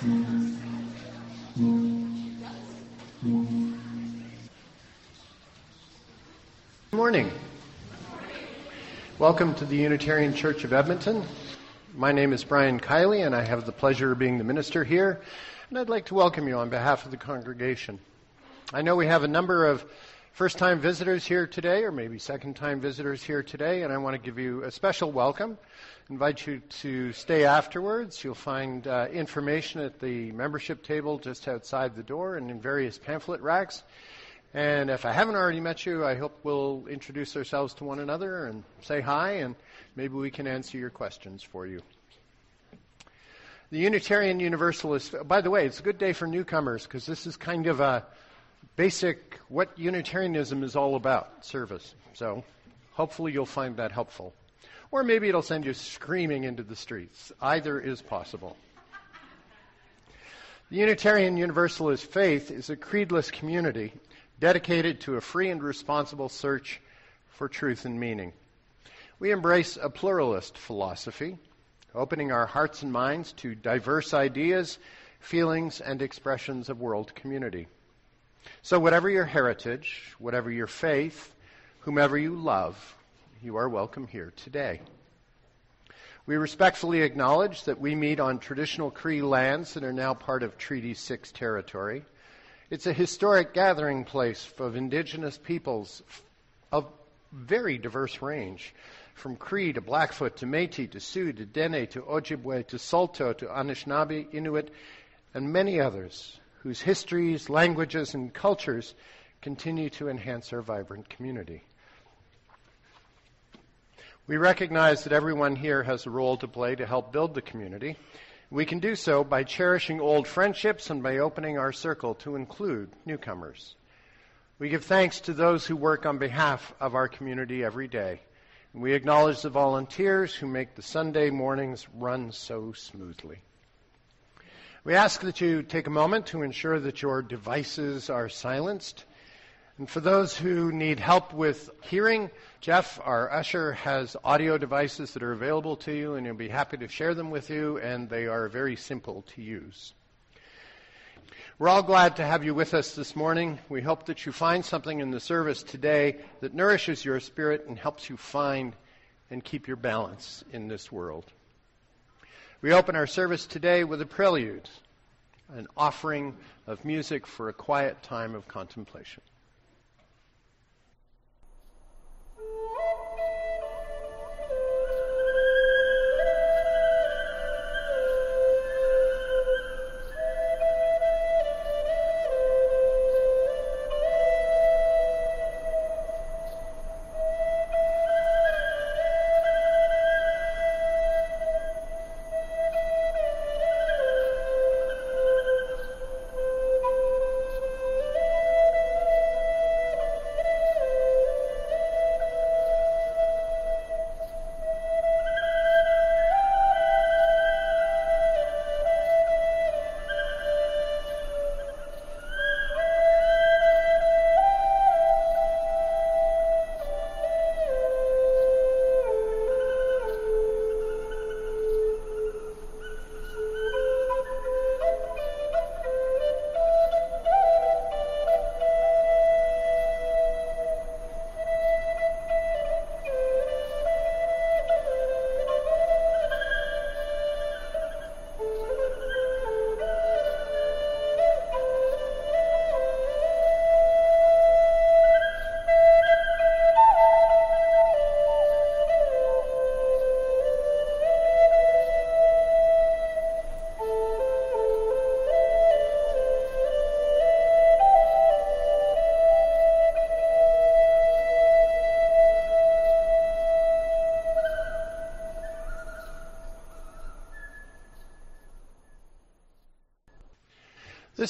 Good morning. Welcome to the Unitarian Church of Edmonton. My name is Brian Kiely, and I have the pleasure of being the minister here. And I'd like to welcome you on behalf of the congregation. I know we have a number of first time visitors here today, or maybe second time visitors here today, and I want to give you a special welcome. invite you to stay afterwards. You'll find uh, information at the membership table just outside the door and in various pamphlet racks. And if I haven't already met you, I hope we'll introduce ourselves to one another and say hi, and maybe we can answer your questions for you. The Unitarian Universalist, by the way, it's a good day for newcomers because this is kind of a basic what Unitarianism is all about service. So hopefully you'll find that helpful. Or maybe it'll send you screaming into the streets. Either is possible. The Unitarian Universalist faith is a creedless community dedicated to a free and responsible search for truth and meaning. We embrace a pluralist philosophy, opening our hearts and minds to diverse ideas, feelings, and expressions of world community. So, whatever your heritage, whatever your faith, whomever you love, you are welcome here today. We respectfully acknowledge that we meet on traditional Cree lands that are now part of Treaty 6 territory. It's a historic gathering place of indigenous peoples of very diverse range, from Cree to Blackfoot to Métis to Sioux to Dene to Ojibwe to Saulteaux to Anishinaabe, Inuit, and many others whose histories, languages, and cultures continue to enhance our vibrant community. We recognize that everyone here has a role to play to help build the community. We can do so by cherishing old friendships and by opening our circle to include newcomers. We give thanks to those who work on behalf of our community every day. And we acknowledge the volunteers who make the Sunday mornings run so smoothly. We ask that you take a moment to ensure that your devices are silenced. And for those who need help with hearing, Jeff, our usher, has audio devices that are available to you, and he'll be happy to share them with you, and they are very simple to use. We're all glad to have you with us this morning. We hope that you find something in the service today that nourishes your spirit and helps you find and keep your balance in this world. We open our service today with a prelude, an offering of music for a quiet time of contemplation.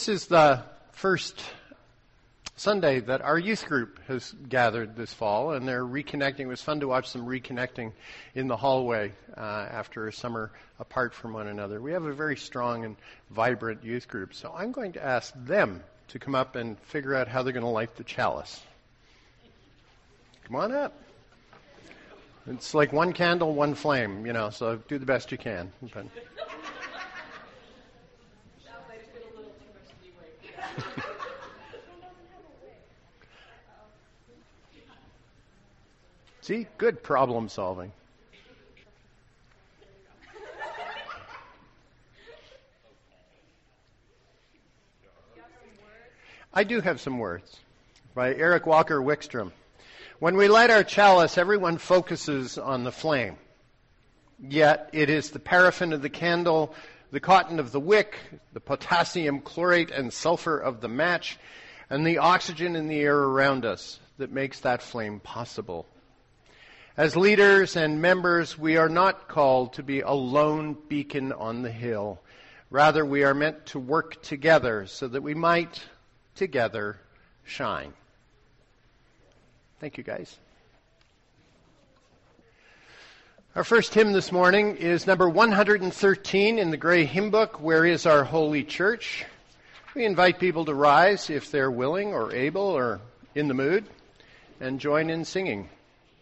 This is the first Sunday that our youth group has gathered this fall, and they're reconnecting. It was fun to watch them reconnecting in the hallway uh, after a summer apart from one another. We have a very strong and vibrant youth group, so I'm going to ask them to come up and figure out how they're going to light the chalice. Come on up. It's like one candle, one flame, you know, so do the best you can. But See? Good problem solving. I do have some words by Erik Walker Wikstrom. When we light our chalice, everyone focuses on the flame. Yet it is the paraffin of the candle, the cotton of the wick, the potassium chlorate and sulfur of the match, and the oxygen in the air around us that makes that flame possible. As leaders and members, we are not called to be a lone beacon on the hill. Rather, we are meant to work together so that we might together shine. Thank you, guys. Our first hymn this morning is number 113 in the Gray Hymn Book, Where is Our Holy Church? We invite people to rise if they're willing or able or in the mood and join in singing.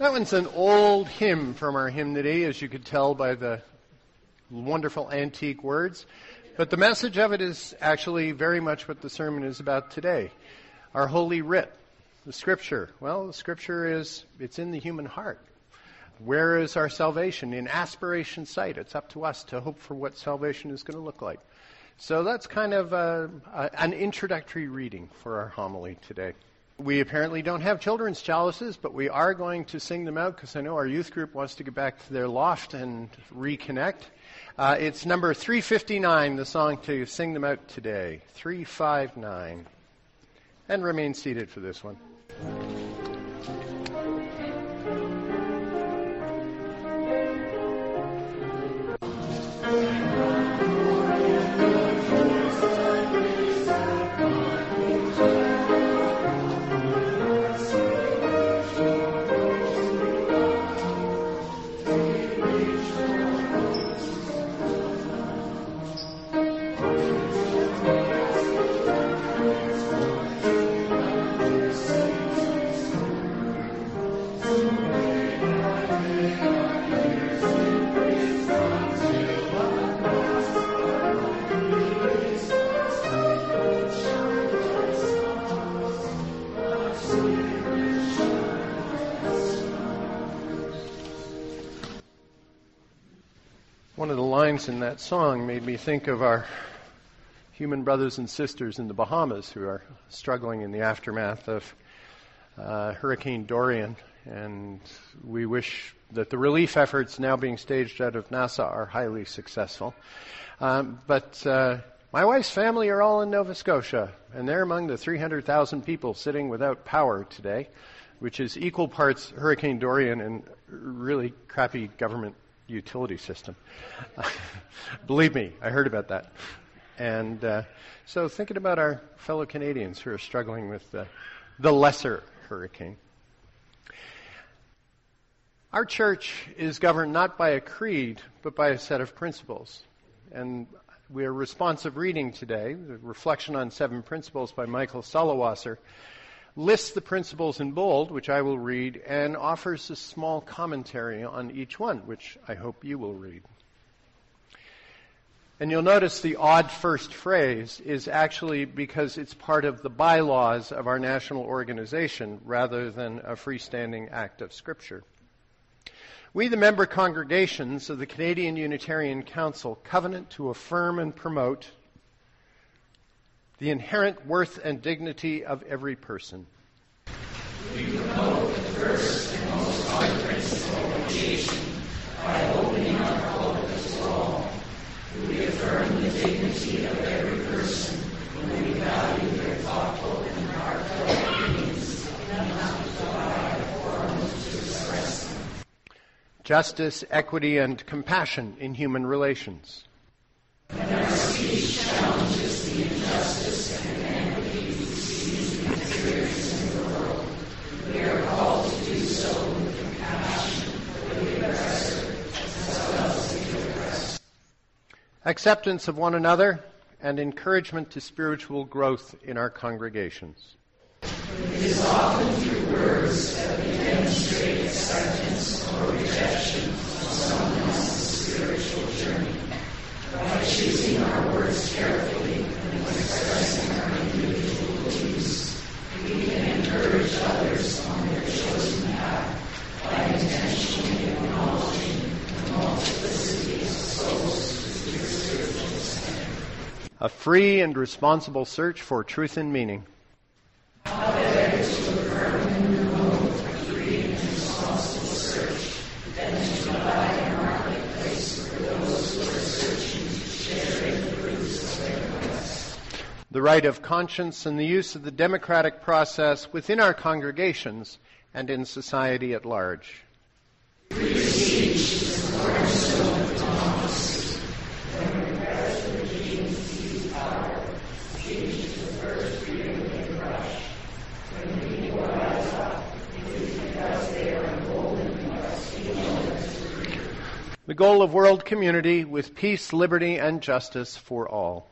That one's an old hymn from our hymnody, as you could tell by the wonderful antique words. But the message of it is actually very much what the sermon is about today. Our holy writ, the scripture. Well, the scripture is, it's in the human heart. Where is our salvation? In aspiration sight. It's up to us to hope for what salvation is going to look like. So that's kind of a, a, an introductory reading for our homily today. We apparently don't have children's chalices, but we are going to sing them out because I know our youth group wants to get back to their loft and reconnect. Uh, it's number 359, the song to sing them out today. 359. And remain seated for this one. One of the lines in that song made me think of our human brothers and sisters in the Bahamas who are struggling in the aftermath of uh, Hurricane Dorian. And we wish that the relief efforts now being staged out of Nassau are highly successful. Um, but uh, my wife's family are all in Nova Scotia, and they're among the 300,000 people sitting without power today, which is equal parts Hurricane Dorian and really crappy government utility system. Believe me, I heard about that. And uh, so thinking about our fellow Canadians who are struggling with the, the lesser hurricane. Our church is governed not by a creed, but by a set of principles. And We're responsive reading today. The Reflection on Seven Principles by Michael Solowasser lists the principles in bold, which I will read, and offers a small commentary on each one, which I hope you will read. And you'll notice the odd first phrase is actually because it's part of the bylaws of our national organization rather than a freestanding act of Scripture. We, the member congregations of the Canadian Unitarian Council, covenant to affirm and promote the inherent worth and dignity of every person. We promote the first and most high principle of creation by opening our pulpits to all we affirm the dignity of every person when we value their thoughtful and heartfelt opinions and not provide forums to express them. Justice, equity, and compassion in human relations. Speech challenges the injustice and and in the world, we are called to do so acceptance of one another, and encouragement to spiritual growth in our congregations. It is often through words that we demonstrate acceptance or rejection By choosing our words carefully and expressing our individual beliefs, we can encourage others on their chosen path by intentionally acknowledging the multiplicity of souls a free and responsible search for truth and meaning. The right of conscience and the use of the democratic process within our congregations and in society at large. the goal of world community with peace, liberty, and justice for all.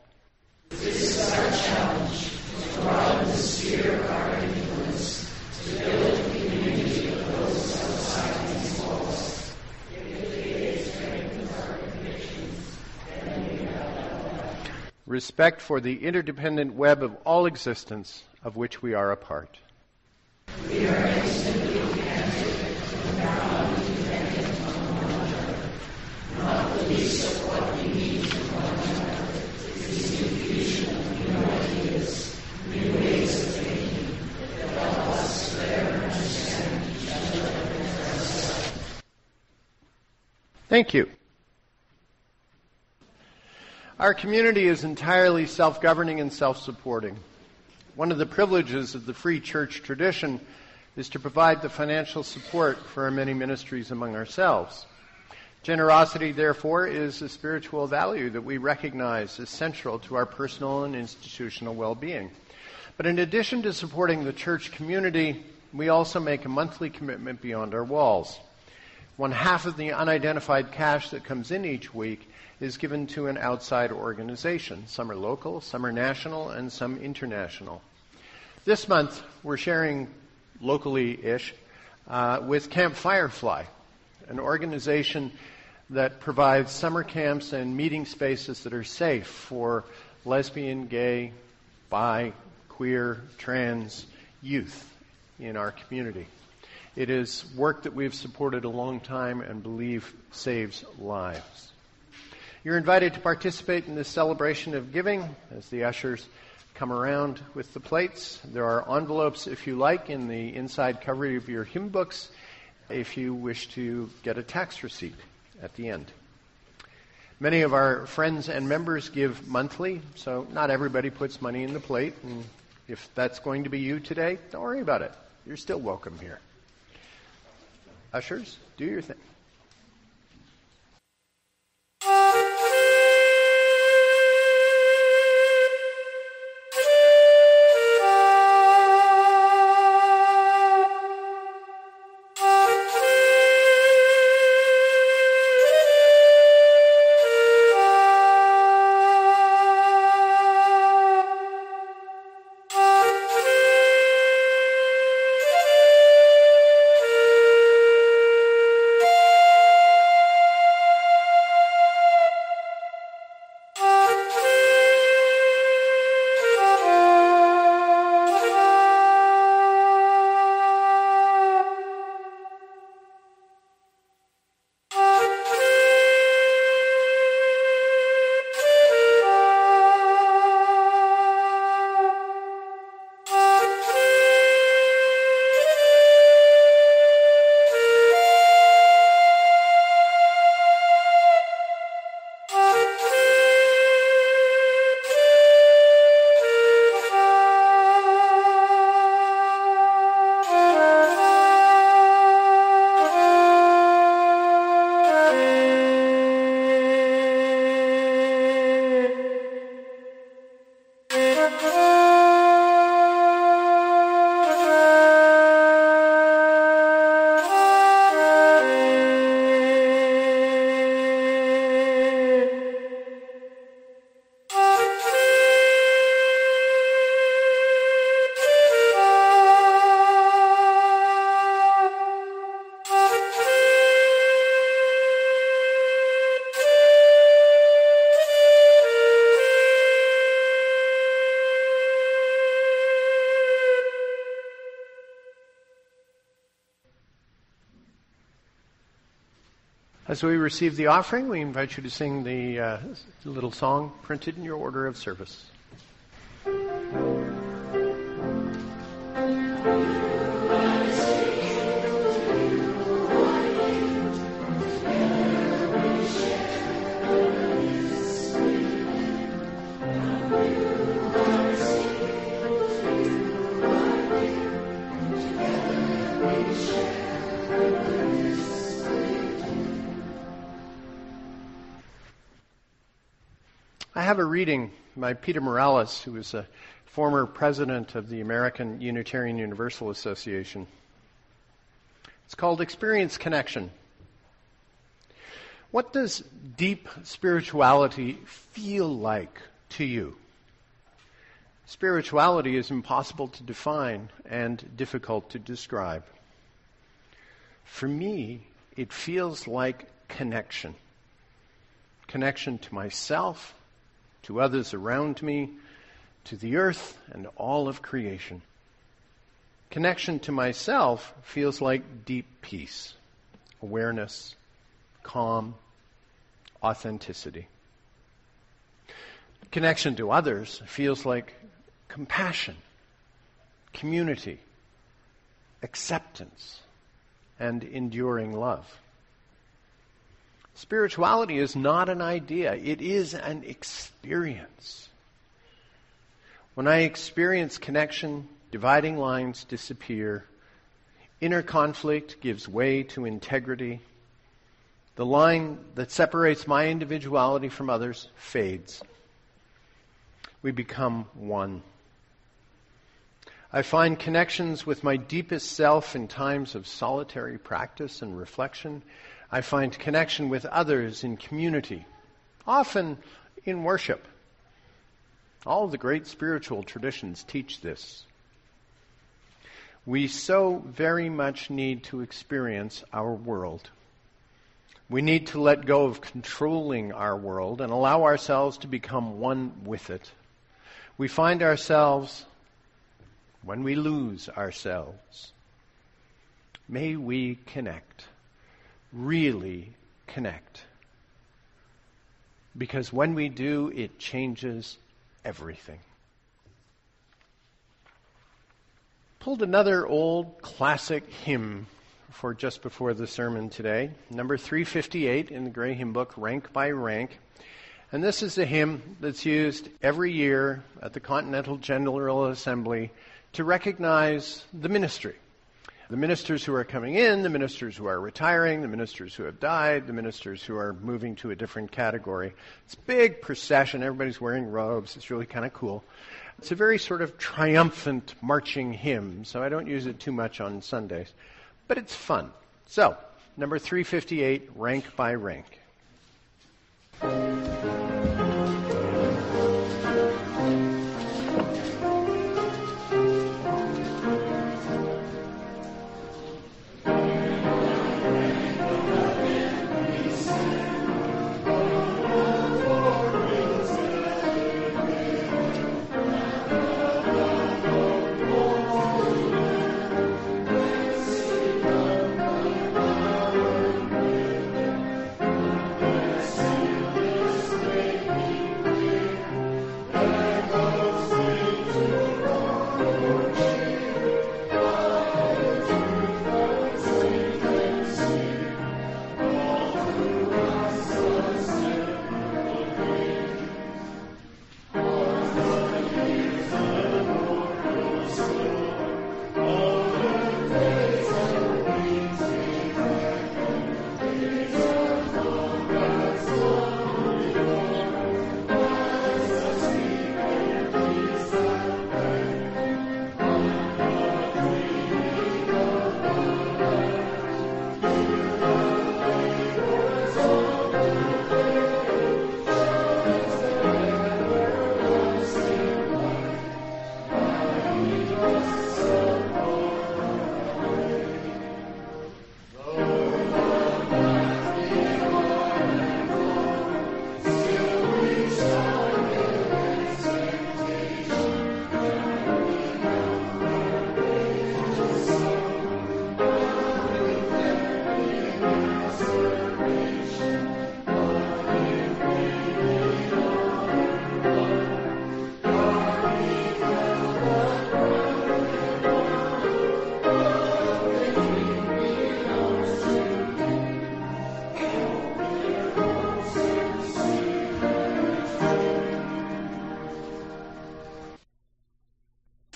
Our challenge to broaden the sphere of our influence, to build a community of those outside these walls. Respect for the interdependent web of all existence of which we are a part. We are instantly connected Thank you. Our community is entirely self governing and self supporting. One of the privileges of the free church tradition is to provide the financial support for our many ministries among ourselves. Generosity, therefore, is a spiritual value that we recognize as central to our personal and institutional well being. But in addition to supporting the church community, we also make a monthly commitment beyond our walls. One half of the unidentified cash that comes in each week is given to an outside organization. Some are local, some are national, and some international. This month, we're sharing locally ish uh, with Camp Firefly, an organization that provides summer camps and meeting spaces that are safe for lesbian, gay, bi, queer, trans youth in our community. It is work that we've supported a long time and believe saves lives. You're invited to participate in this celebration of giving as the ushers come around with the plates. There are envelopes, if you like, in the inside cover of your hymn books if you wish to get a tax receipt at the end. Many of our friends and members give monthly, so not everybody puts money in the plate. And if that's going to be you today, don't worry about it. You're still welcome here. Ushers, do your thing. As we receive the offering, we invite you to sing the uh, little song printed in your order of service. Have a reading by Peter Morales, who was a former president of the American Unitarian Universal Association. It's called Experience Connection. What does deep spirituality feel like to you? Spirituality is impossible to define and difficult to describe. For me, it feels like connection. Connection to myself, to others around me, to the earth and all of creation. Connection to myself feels like deep peace, awareness, calm, authenticity. Connection to others feels like compassion, community, acceptance, and enduring love. Spirituality is not an idea, it is an experience. When I experience connection, dividing lines disappear, inner conflict gives way to integrity, the line that separates my individuality from others fades. We become one. I find connections with my deepest self in times of solitary practice and reflection I find connection with others in community, often in worship. All the great spiritual traditions teach this. We so very much need to experience our world. We need to let go of controlling our world and allow ourselves to become one with it. We find ourselves when we lose ourselves. May we connect really connect. Because when we do, it changes everything. Pulled another old classic hymn for just before the sermon today, number 358 in the Gray Hymn Book, Rank by Rank. And this is a hymn that's used every year at the Continental General Assembly to recognize the ministry the ministers who are coming in, the ministers who are retiring, the ministers who have died, the ministers who are moving to a different category. It's a big procession. Everybody's wearing robes. It's really kind of cool. It's a very sort of triumphant marching hymn, so I don't use it too much on Sundays. But it's fun. So, number 358, rank by rank.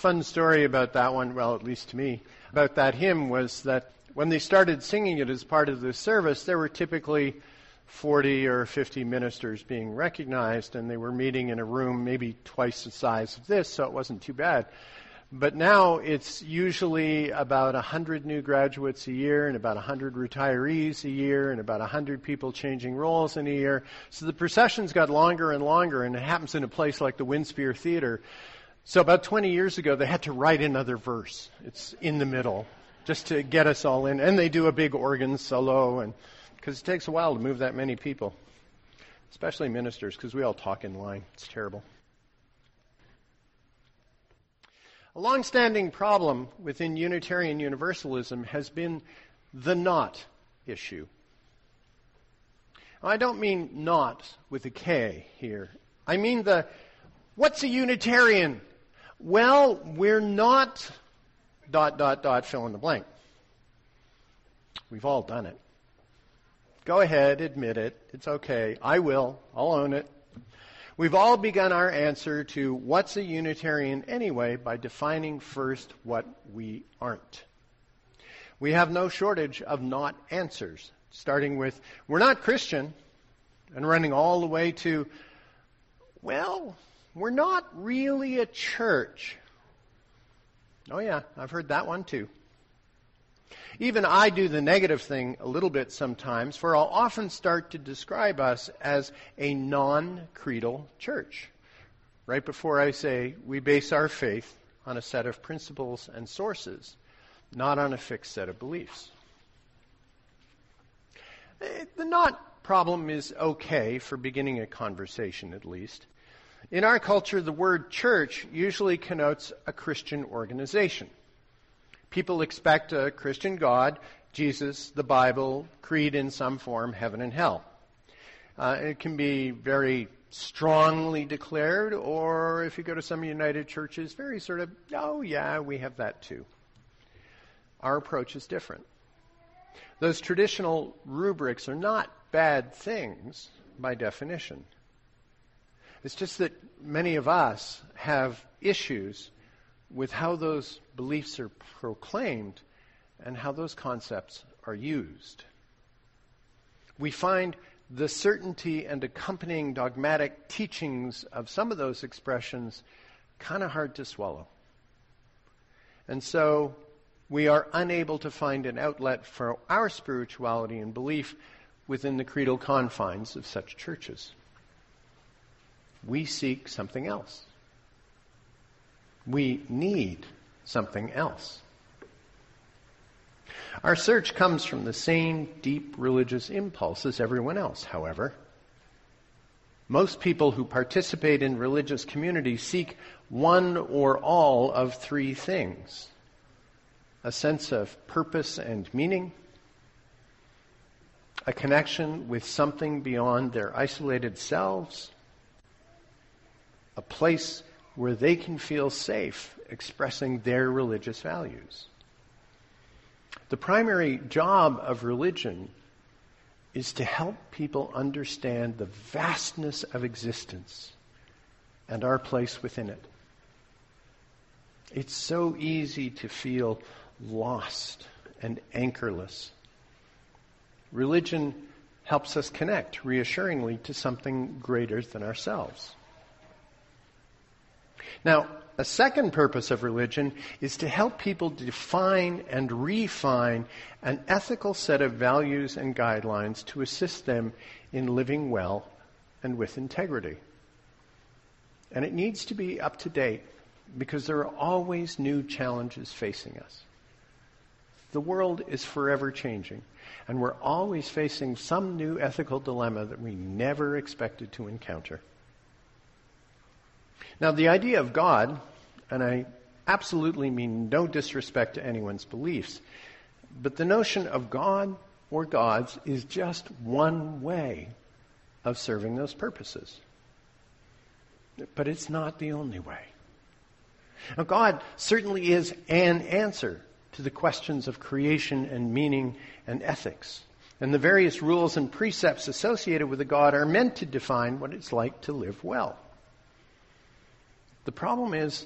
Fun story about that one, well, at least to me, about that hymn was that when they started singing it as part of the service, there were typically 40 or 50 ministers being recognized, and they were meeting in a room maybe twice the size of this, so it wasn't too bad. But now it's usually about 100 new graduates a year and about 100 retirees a year and about 100 people changing roles in a year. So the processions got longer and longer, and it happens in a place like the Winspear Theater. So about 20 years ago, they had to write another verse. It's in the middle, just to get us all in. And they do a big organ solo, and because it takes a while to move that many people, especially ministers, because we all talk in line. It's terrible. A long-standing problem within Unitarian Universalism has been the not issue. I don't mean not with a K here. I mean the what's a Unitarian? Well, we're not dot dot dot fill in the blank. We've all done it. Go ahead, admit it. It's okay. I will. I'll own it. We've all begun our answer to what's a Unitarian anyway by defining first what we aren't. We have no shortage of not answers, starting with, we're not Christian, and running all the way to, well, we're not really a church. Oh, yeah, I've heard that one too. Even I do the negative thing a little bit sometimes, for I'll often start to describe us as a non creedal church. Right before I say we base our faith on a set of principles and sources, not on a fixed set of beliefs. Eh, the not problem is okay for beginning a conversation, at least. In our culture, the word church usually connotes a Christian organization. People expect a Christian God, Jesus, the Bible, creed in some form, heaven and hell. Uh, it can be very strongly declared, or if you go to some United churches, very sort of, oh yeah, we have that too. Our approach is different. Those traditional rubrics are not bad things by definition. It's just that many of us have issues with how those beliefs are proclaimed and how those concepts are used. We find the certainty and accompanying dogmatic teachings of some of those expressions kind of hard to swallow. And so we are unable to find an outlet for our spirituality and belief within the creedal confines of such churches. We seek something else. We need something else. Our search comes from the same deep religious impulse as everyone else, however. Most people who participate in religious communities seek one or all of three things a sense of purpose and meaning, a connection with something beyond their isolated selves, a place where they can feel safe expressing their religious values. The primary job of religion is to help people understand the vastness of existence and our place within it. It's so easy to feel lost and anchorless. Religion helps us connect reassuringly to something greater than ourselves. Now, a second purpose of religion is to help people define and refine an ethical set of values and guidelines to assist them in living well and with integrity. And it needs to be up to date because there are always new challenges facing us. The world is forever changing, and we're always facing some new ethical dilemma that we never expected to encounter. Now, the idea of God, and I absolutely mean no disrespect to anyone's beliefs, but the notion of God or gods is just one way of serving those purposes. But it's not the only way. Now, God certainly is an answer to the questions of creation and meaning and ethics. And the various rules and precepts associated with a God are meant to define what it's like to live well. The problem is,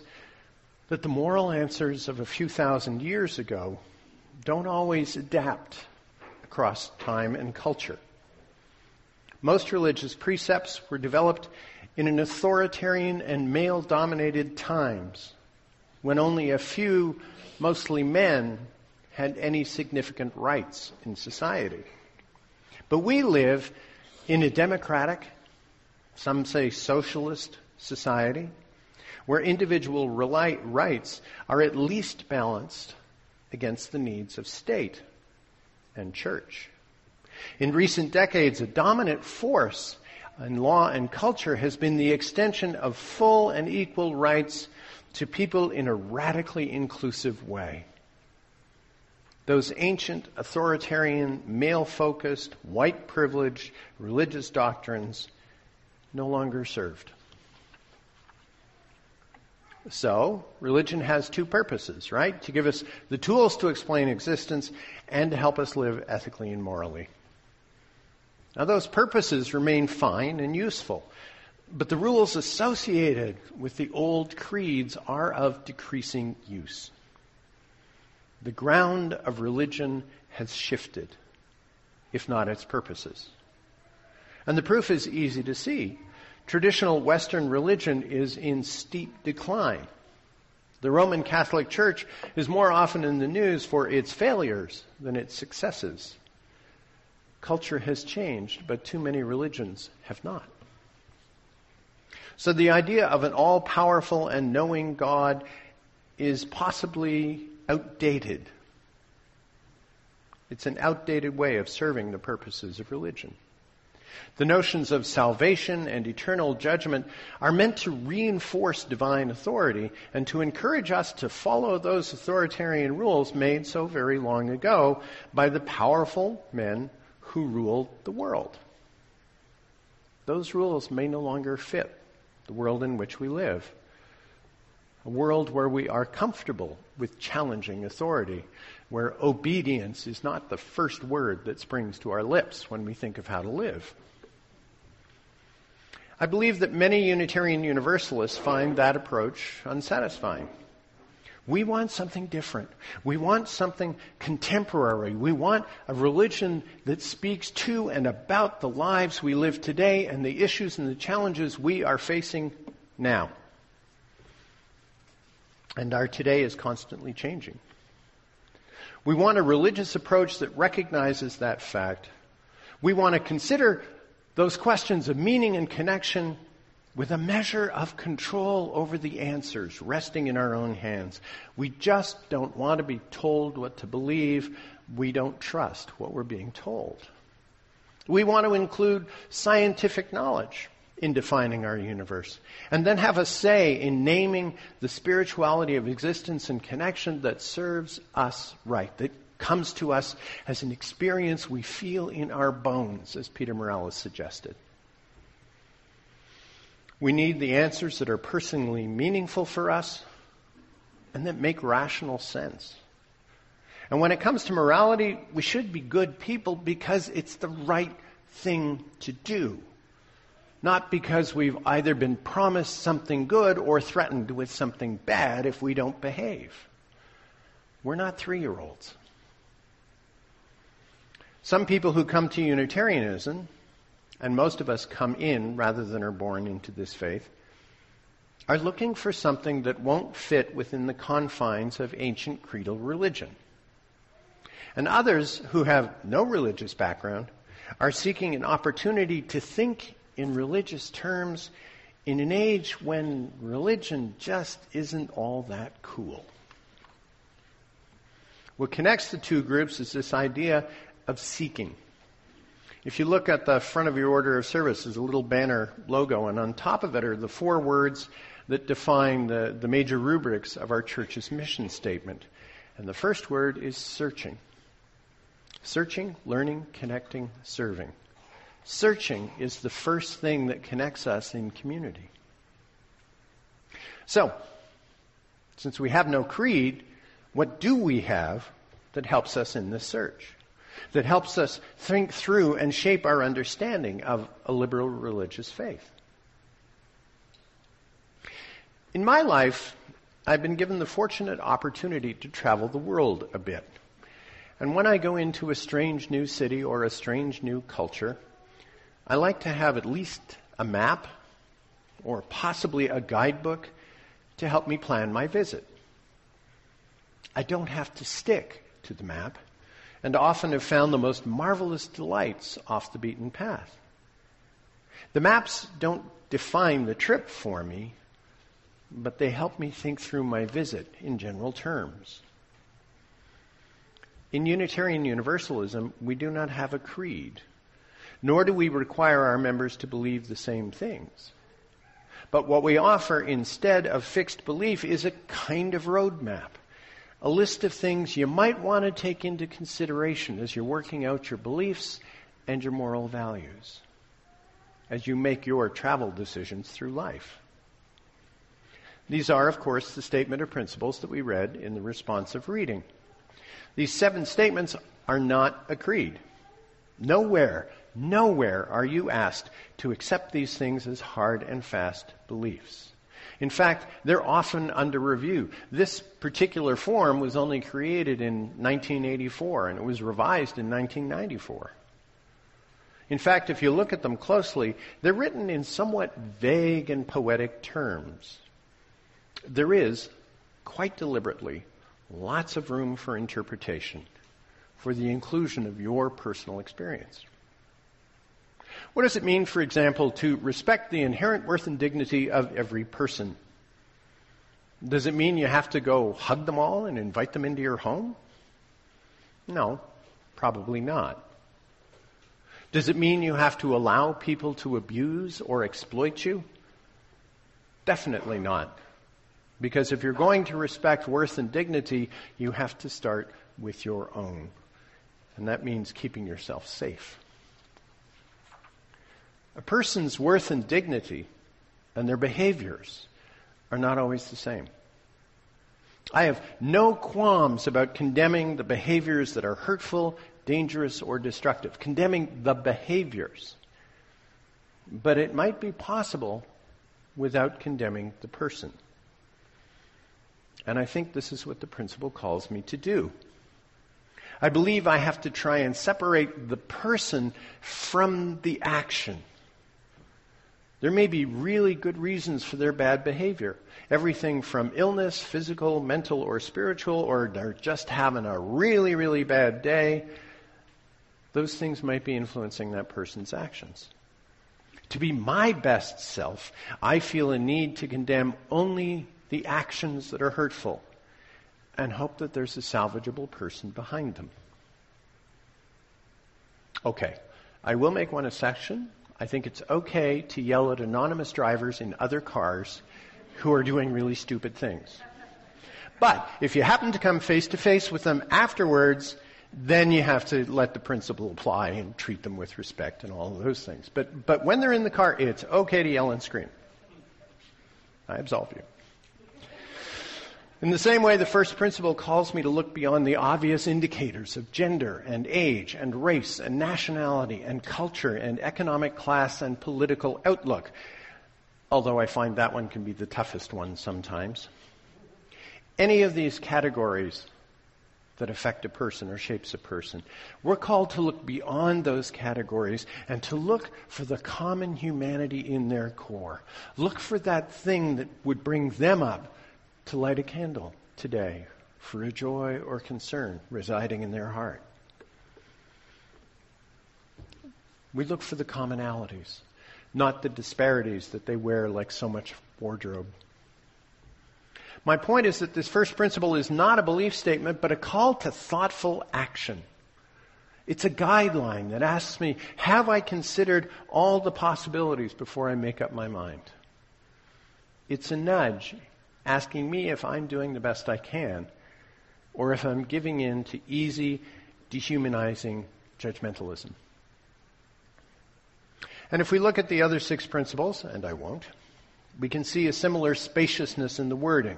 that the moral answers of a few thousand years ago don't always adapt across time and culture. Most religious precepts were developed in an authoritarian and male dominated times when only a few, mostly men, had any significant rights in society. But we live in a democratic, some say socialist society, where individual rights are at least balanced against the needs of state and church. In recent decades, a dominant force in law and culture has been the extension of full and equal rights to people in a radically inclusive way. Those ancient, authoritarian, male focused, white privileged religious doctrines no longer served. So, religion has two purposes, right? To give us the tools to explain existence and to help us live ethically and morally. Now, those purposes remain fine and useful, but the rules associated with the old creeds are of decreasing use. The ground of religion has shifted, if not its purposes. And the proof is easy to see traditional Western religion is in steep decline. The Roman Catholic Church is more often in the news for its failures than its successes. Culture has changed, but too many religions have not. So the idea of an all powerful and knowing God is possibly outdated. It's an outdated way of serving the purposes of religion. The notions of salvation and eternal judgment are meant to reinforce divine authority and to encourage us to follow those authoritarian rules made so very long ago by the powerful men who ruled the world. Those rules may no longer fit the world in which we live. A world where we are comfortable with challenging authority, where obedience is not the first word that springs to our lips when we think of how to live. I believe that many Unitarian Universalists find that approach unsatisfying. We want something different. We want something contemporary. We want a religion that speaks to and about the lives we live today and the issues and the challenges we are facing now. And our today is constantly changing. We want a religious approach that recognizes that fact. We want to consider those questions of meaning and connection with a measure of control over the answers resting in our own hands. We just don't want to be told what to believe. We don't trust what we're being told. We want to include scientific knowledge in defining our universe and then have a say in naming the spirituality of existence and connection that serves us right, that comes to us as an experience we feel in our bones, as Peter Morales suggested. We need the answers that are personally meaningful for us and that make rational sense. And when it comes to morality, we should be good people because it's the right thing to do. Not because we've either been promised something good or threatened with something bad if we don't behave. We're not three year olds. Some people who come to Unitarianism, and most of us come in rather than are born into this faith, are looking for something that won't fit within the confines of ancient creedal religion. And others who have no religious background are seeking an opportunity to think in religious terms in an age when religion just isn't all that cool. What connects the two groups is this idea of seeking. If you look at the front of your order of service, there's a little banner logo, and on top of it are the four words that define the, the major rubrics of our church's mission statement. And the first word is searching. Searching, learning, connecting, serving. Searching is the first thing that connects us in community. So, since we have no creed, what do we have that helps us in this search? that helps us think through and shape our understanding of a liberal religious faith. In my life, I've been given the fortunate opportunity to travel the world a bit. And when I go into a strange new city or a strange new culture, I like to have at least a map or possibly a guidebook to help me plan my visit. I don't have to stick to the map and often have found the most marvelous delights off the beaten path. The maps don't define the trip for me, but they help me think through my visit in general terms. In Unitarian Universalism, we do not have a creed, nor do we require our members to believe the same things. But what we offer instead of fixed belief is a kind of roadmap, a list of things you might want to take into consideration as you're working out your beliefs and your moral values, as you make your travel decisions through life. These are, of course, the statement of principles that we read in the responsive reading. These seven statements are not a creed. Nowhere, nowhere are you asked to accept these things as hard and fast beliefs. In fact, they're often under review. This particular form was only created in 1984 and it was revised in 1994. In fact, if you look at them closely, they're written in somewhat vague and poetic terms. There is, quite deliberately, lots of room for interpretation for the inclusion of your personal experience. What does it mean, for example, to respect the inherent worth and dignity of every person? Does it mean you have to go hug them all and invite them into your home? No, probably not. Does it mean you have to allow people to abuse or exploit you? Definitely not. Because if you're going to respect worth and dignity, you have to start with your own. And that means keeping yourself safe. A person's worth and dignity and their behaviors are not always the same. I have no qualms about condemning the behaviors that are hurtful, dangerous, or destructive, condemning the behaviors. But it might be possible without condemning the person. And I think this is what the principle calls me to do. I believe I have to try and separate the person from the action. There may be really good reasons for their bad behavior. Everything from illness, physical, mental, or spiritual, or they're just having a really, really bad day. Those things might be influencing that person's actions. To be my best self, I feel a need to condemn only the actions that are hurtful and hope that there's a salvageable person behind them. Okay, I will make one exception. I think it's okay to yell at anonymous drivers in other cars who are doing really stupid things. But if you happen to come face to face with them afterwards, then you have to let the principle apply and treat them with respect and all of those things. But, but when they're in the car, it's okay to yell and scream. I absolve you. In the same way, the first principle calls me to look beyond the obvious indicators of gender and age and race and nationality and culture and economic class and political outlook, although I find that one can be the toughest one sometimes. Any of these categories that affect a person or shapes a person. We're called to look beyond those categories and to look for the common humanity in their core. Look for that thing that would bring them up to light a candle today for a joy or concern residing in their heart. We look for the commonalities, not the disparities that they wear like so much wardrobe. My point is that this first principle is not a belief statement, but a call to thoughtful action. It's a guideline that asks me, have I considered all the possibilities before I make up my mind? It's a nudge asking me if I'm doing the best I can or if I'm giving in to easy, dehumanizing judgmentalism. And if we look at the other six principles, and I won't, we can see a similar spaciousness in the wording.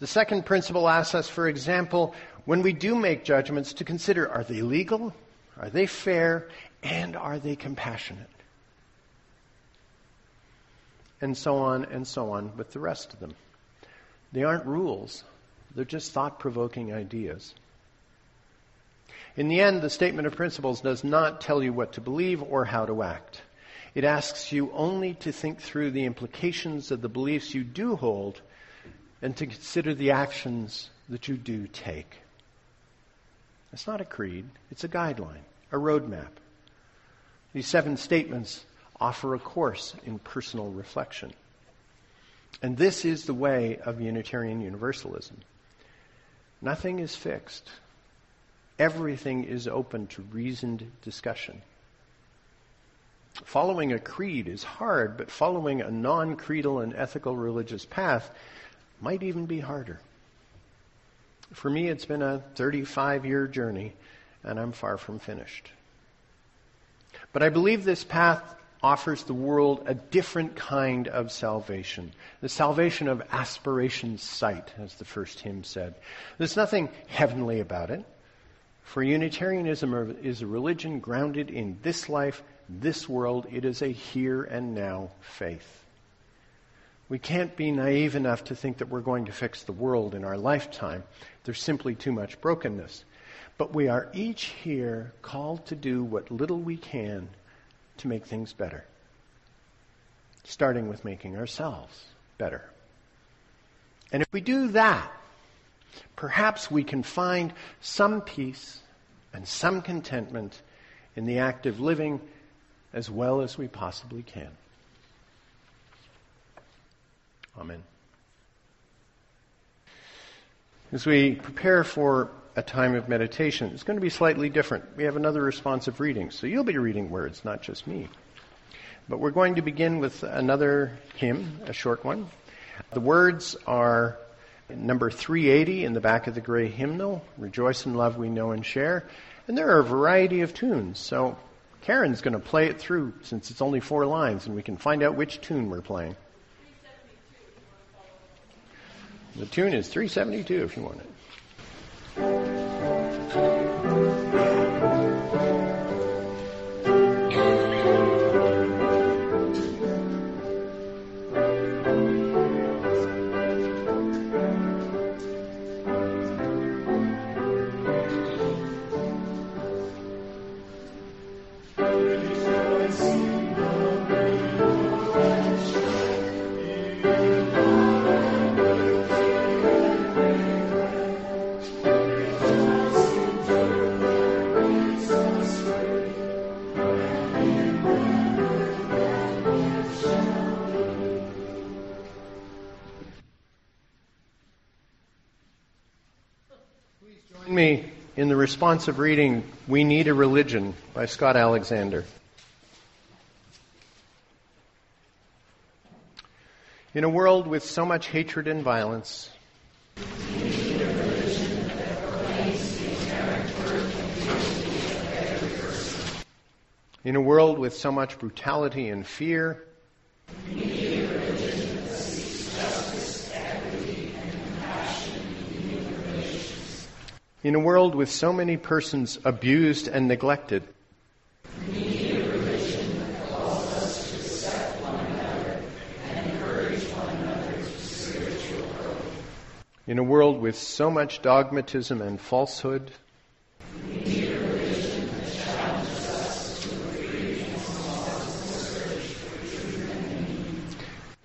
The second principle asks us, for example, when we do make judgments, to consider are they legal, are they fair, and are they compassionate? And so on and so on with the rest of them. They aren't rules, they're just thought provoking ideas. In the end, the statement of principles does not tell you what to believe or how to act. It asks you only to think through the implications of the beliefs you do hold and to consider the actions that you do take. It's not a creed, it's a guideline, a roadmap. These seven statements offer a course in personal reflection. And this is the way of Unitarian Universalism. Nothing is fixed. Everything is open to reasoned discussion. Following a creed is hard, but following a non creedal and ethical religious path might even be harder. For me, it's been a 35 year journey, and I'm far from finished. But I believe this path offers the world a different kind of salvation. The salvation of aspiration sight, as the first hymn said. There's nothing heavenly about it. For Unitarianism is a religion grounded in this life, this world. It is a here and now faith. We can't be naive enough to think that we're going to fix the world in our lifetime. There's simply too much brokenness. But we are each here called to do what little we can to make things better. Starting with making ourselves better. And if we do that, perhaps we can find some peace and some contentment in the act of living as well as we possibly can. Amen. As we prepare for a time of meditation. It's going to be slightly different. We have another responsive reading, so you'll be reading words, not just me. But we're going to begin with another hymn, a short one. The words are number 380 in the back of the gray hymnal, Rejoice in Love We Know and Share. And there are a variety of tunes, so Karen's going to play it through since it's only four lines and we can find out which tune we're playing. The tune is 372 if you want it. Me in the responsive reading, We Need a Religion by Scott Alexander. In a world with so much hatred and violence, in a world with so much brutality and fear, In a world with so many persons abused and neglected, In a world with so much dogmatism and falsehood,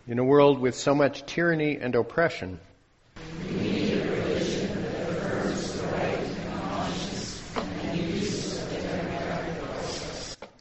in a world with so much tyranny and oppression,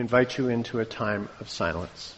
I invite you into a time of silence.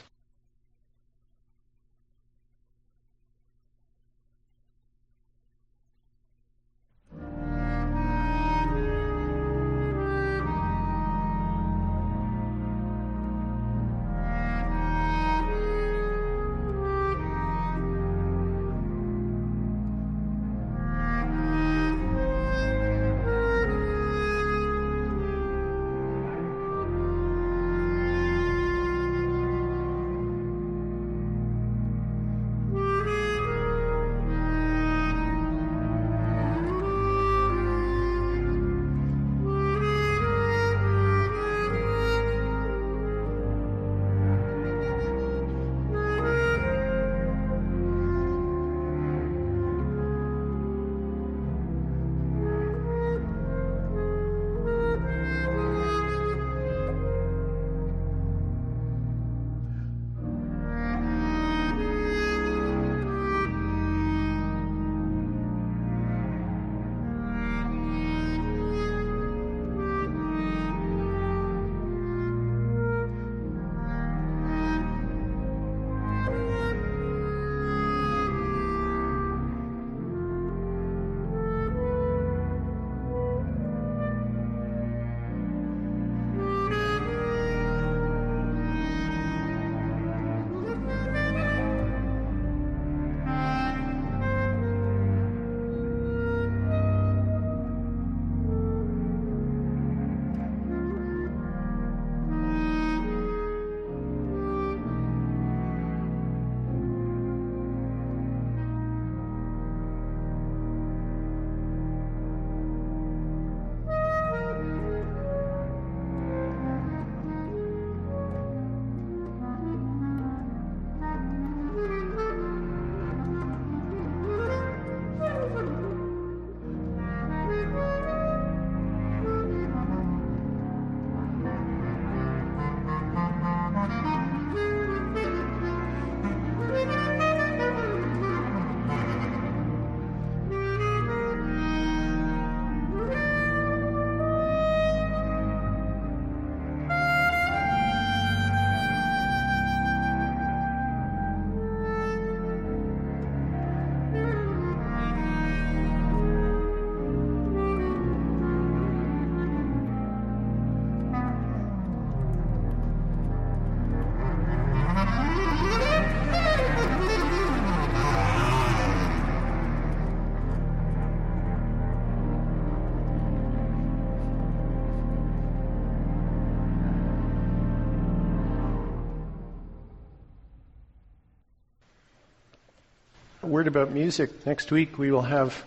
Word about music. Next week we will have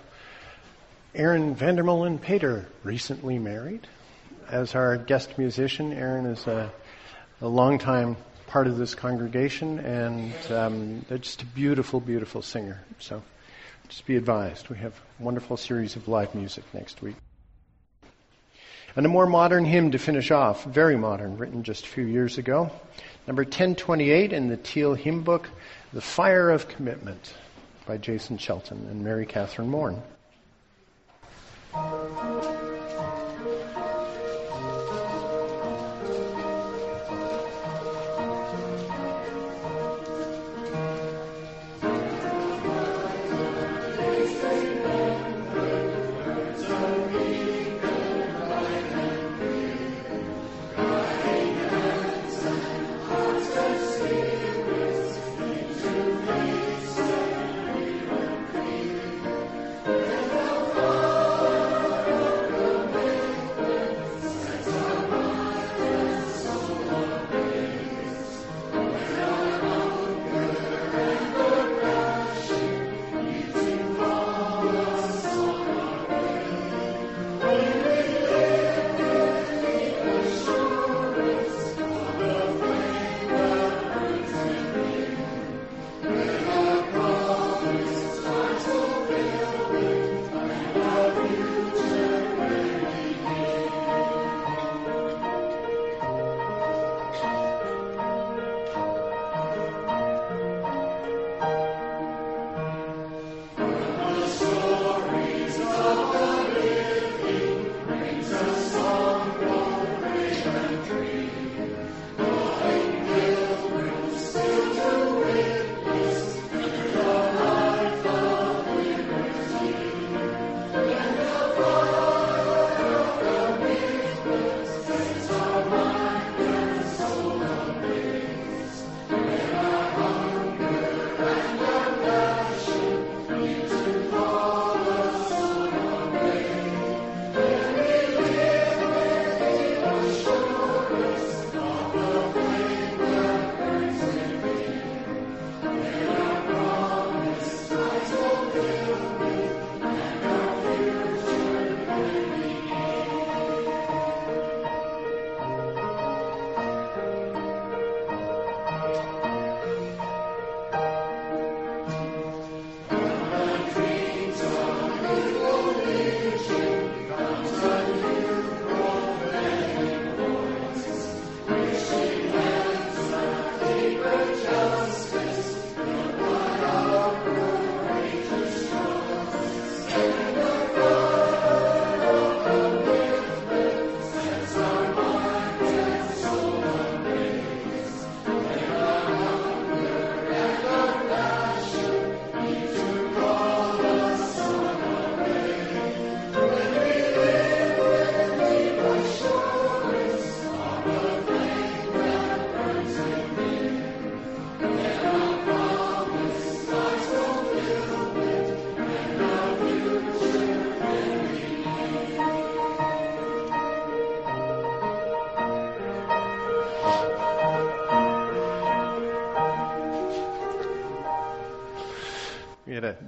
Aaron Vandermolen Pater, recently married, as our guest musician. Aaron is a, a longtime part of this congregation and um, just a beautiful, beautiful singer. So just be advised, we have a wonderful series of live music next week. And a more modern hymn to finish off, very modern, written just a few years ago. Number 1028 in the Teal Hymn Book, The Fire of Commitment by Jason Shelton and Mary Katherine Morn.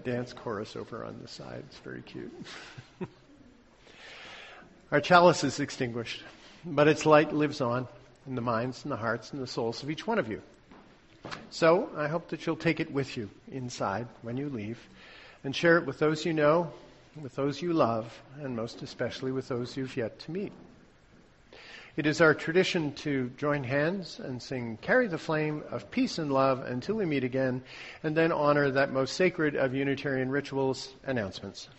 Dance chorus over on the side. It's very cute. Our chalice is extinguished, but its light lives on in the minds and the hearts and the souls of each one of you. So I hope that you'll take it with you inside when you leave and share it with those you know, with those you love, and most especially with those you've yet to meet. It is our tradition to join hands and sing Carry the Flame of Peace and Love until we meet again, and then honor that most sacred of Unitarian rituals, announcements.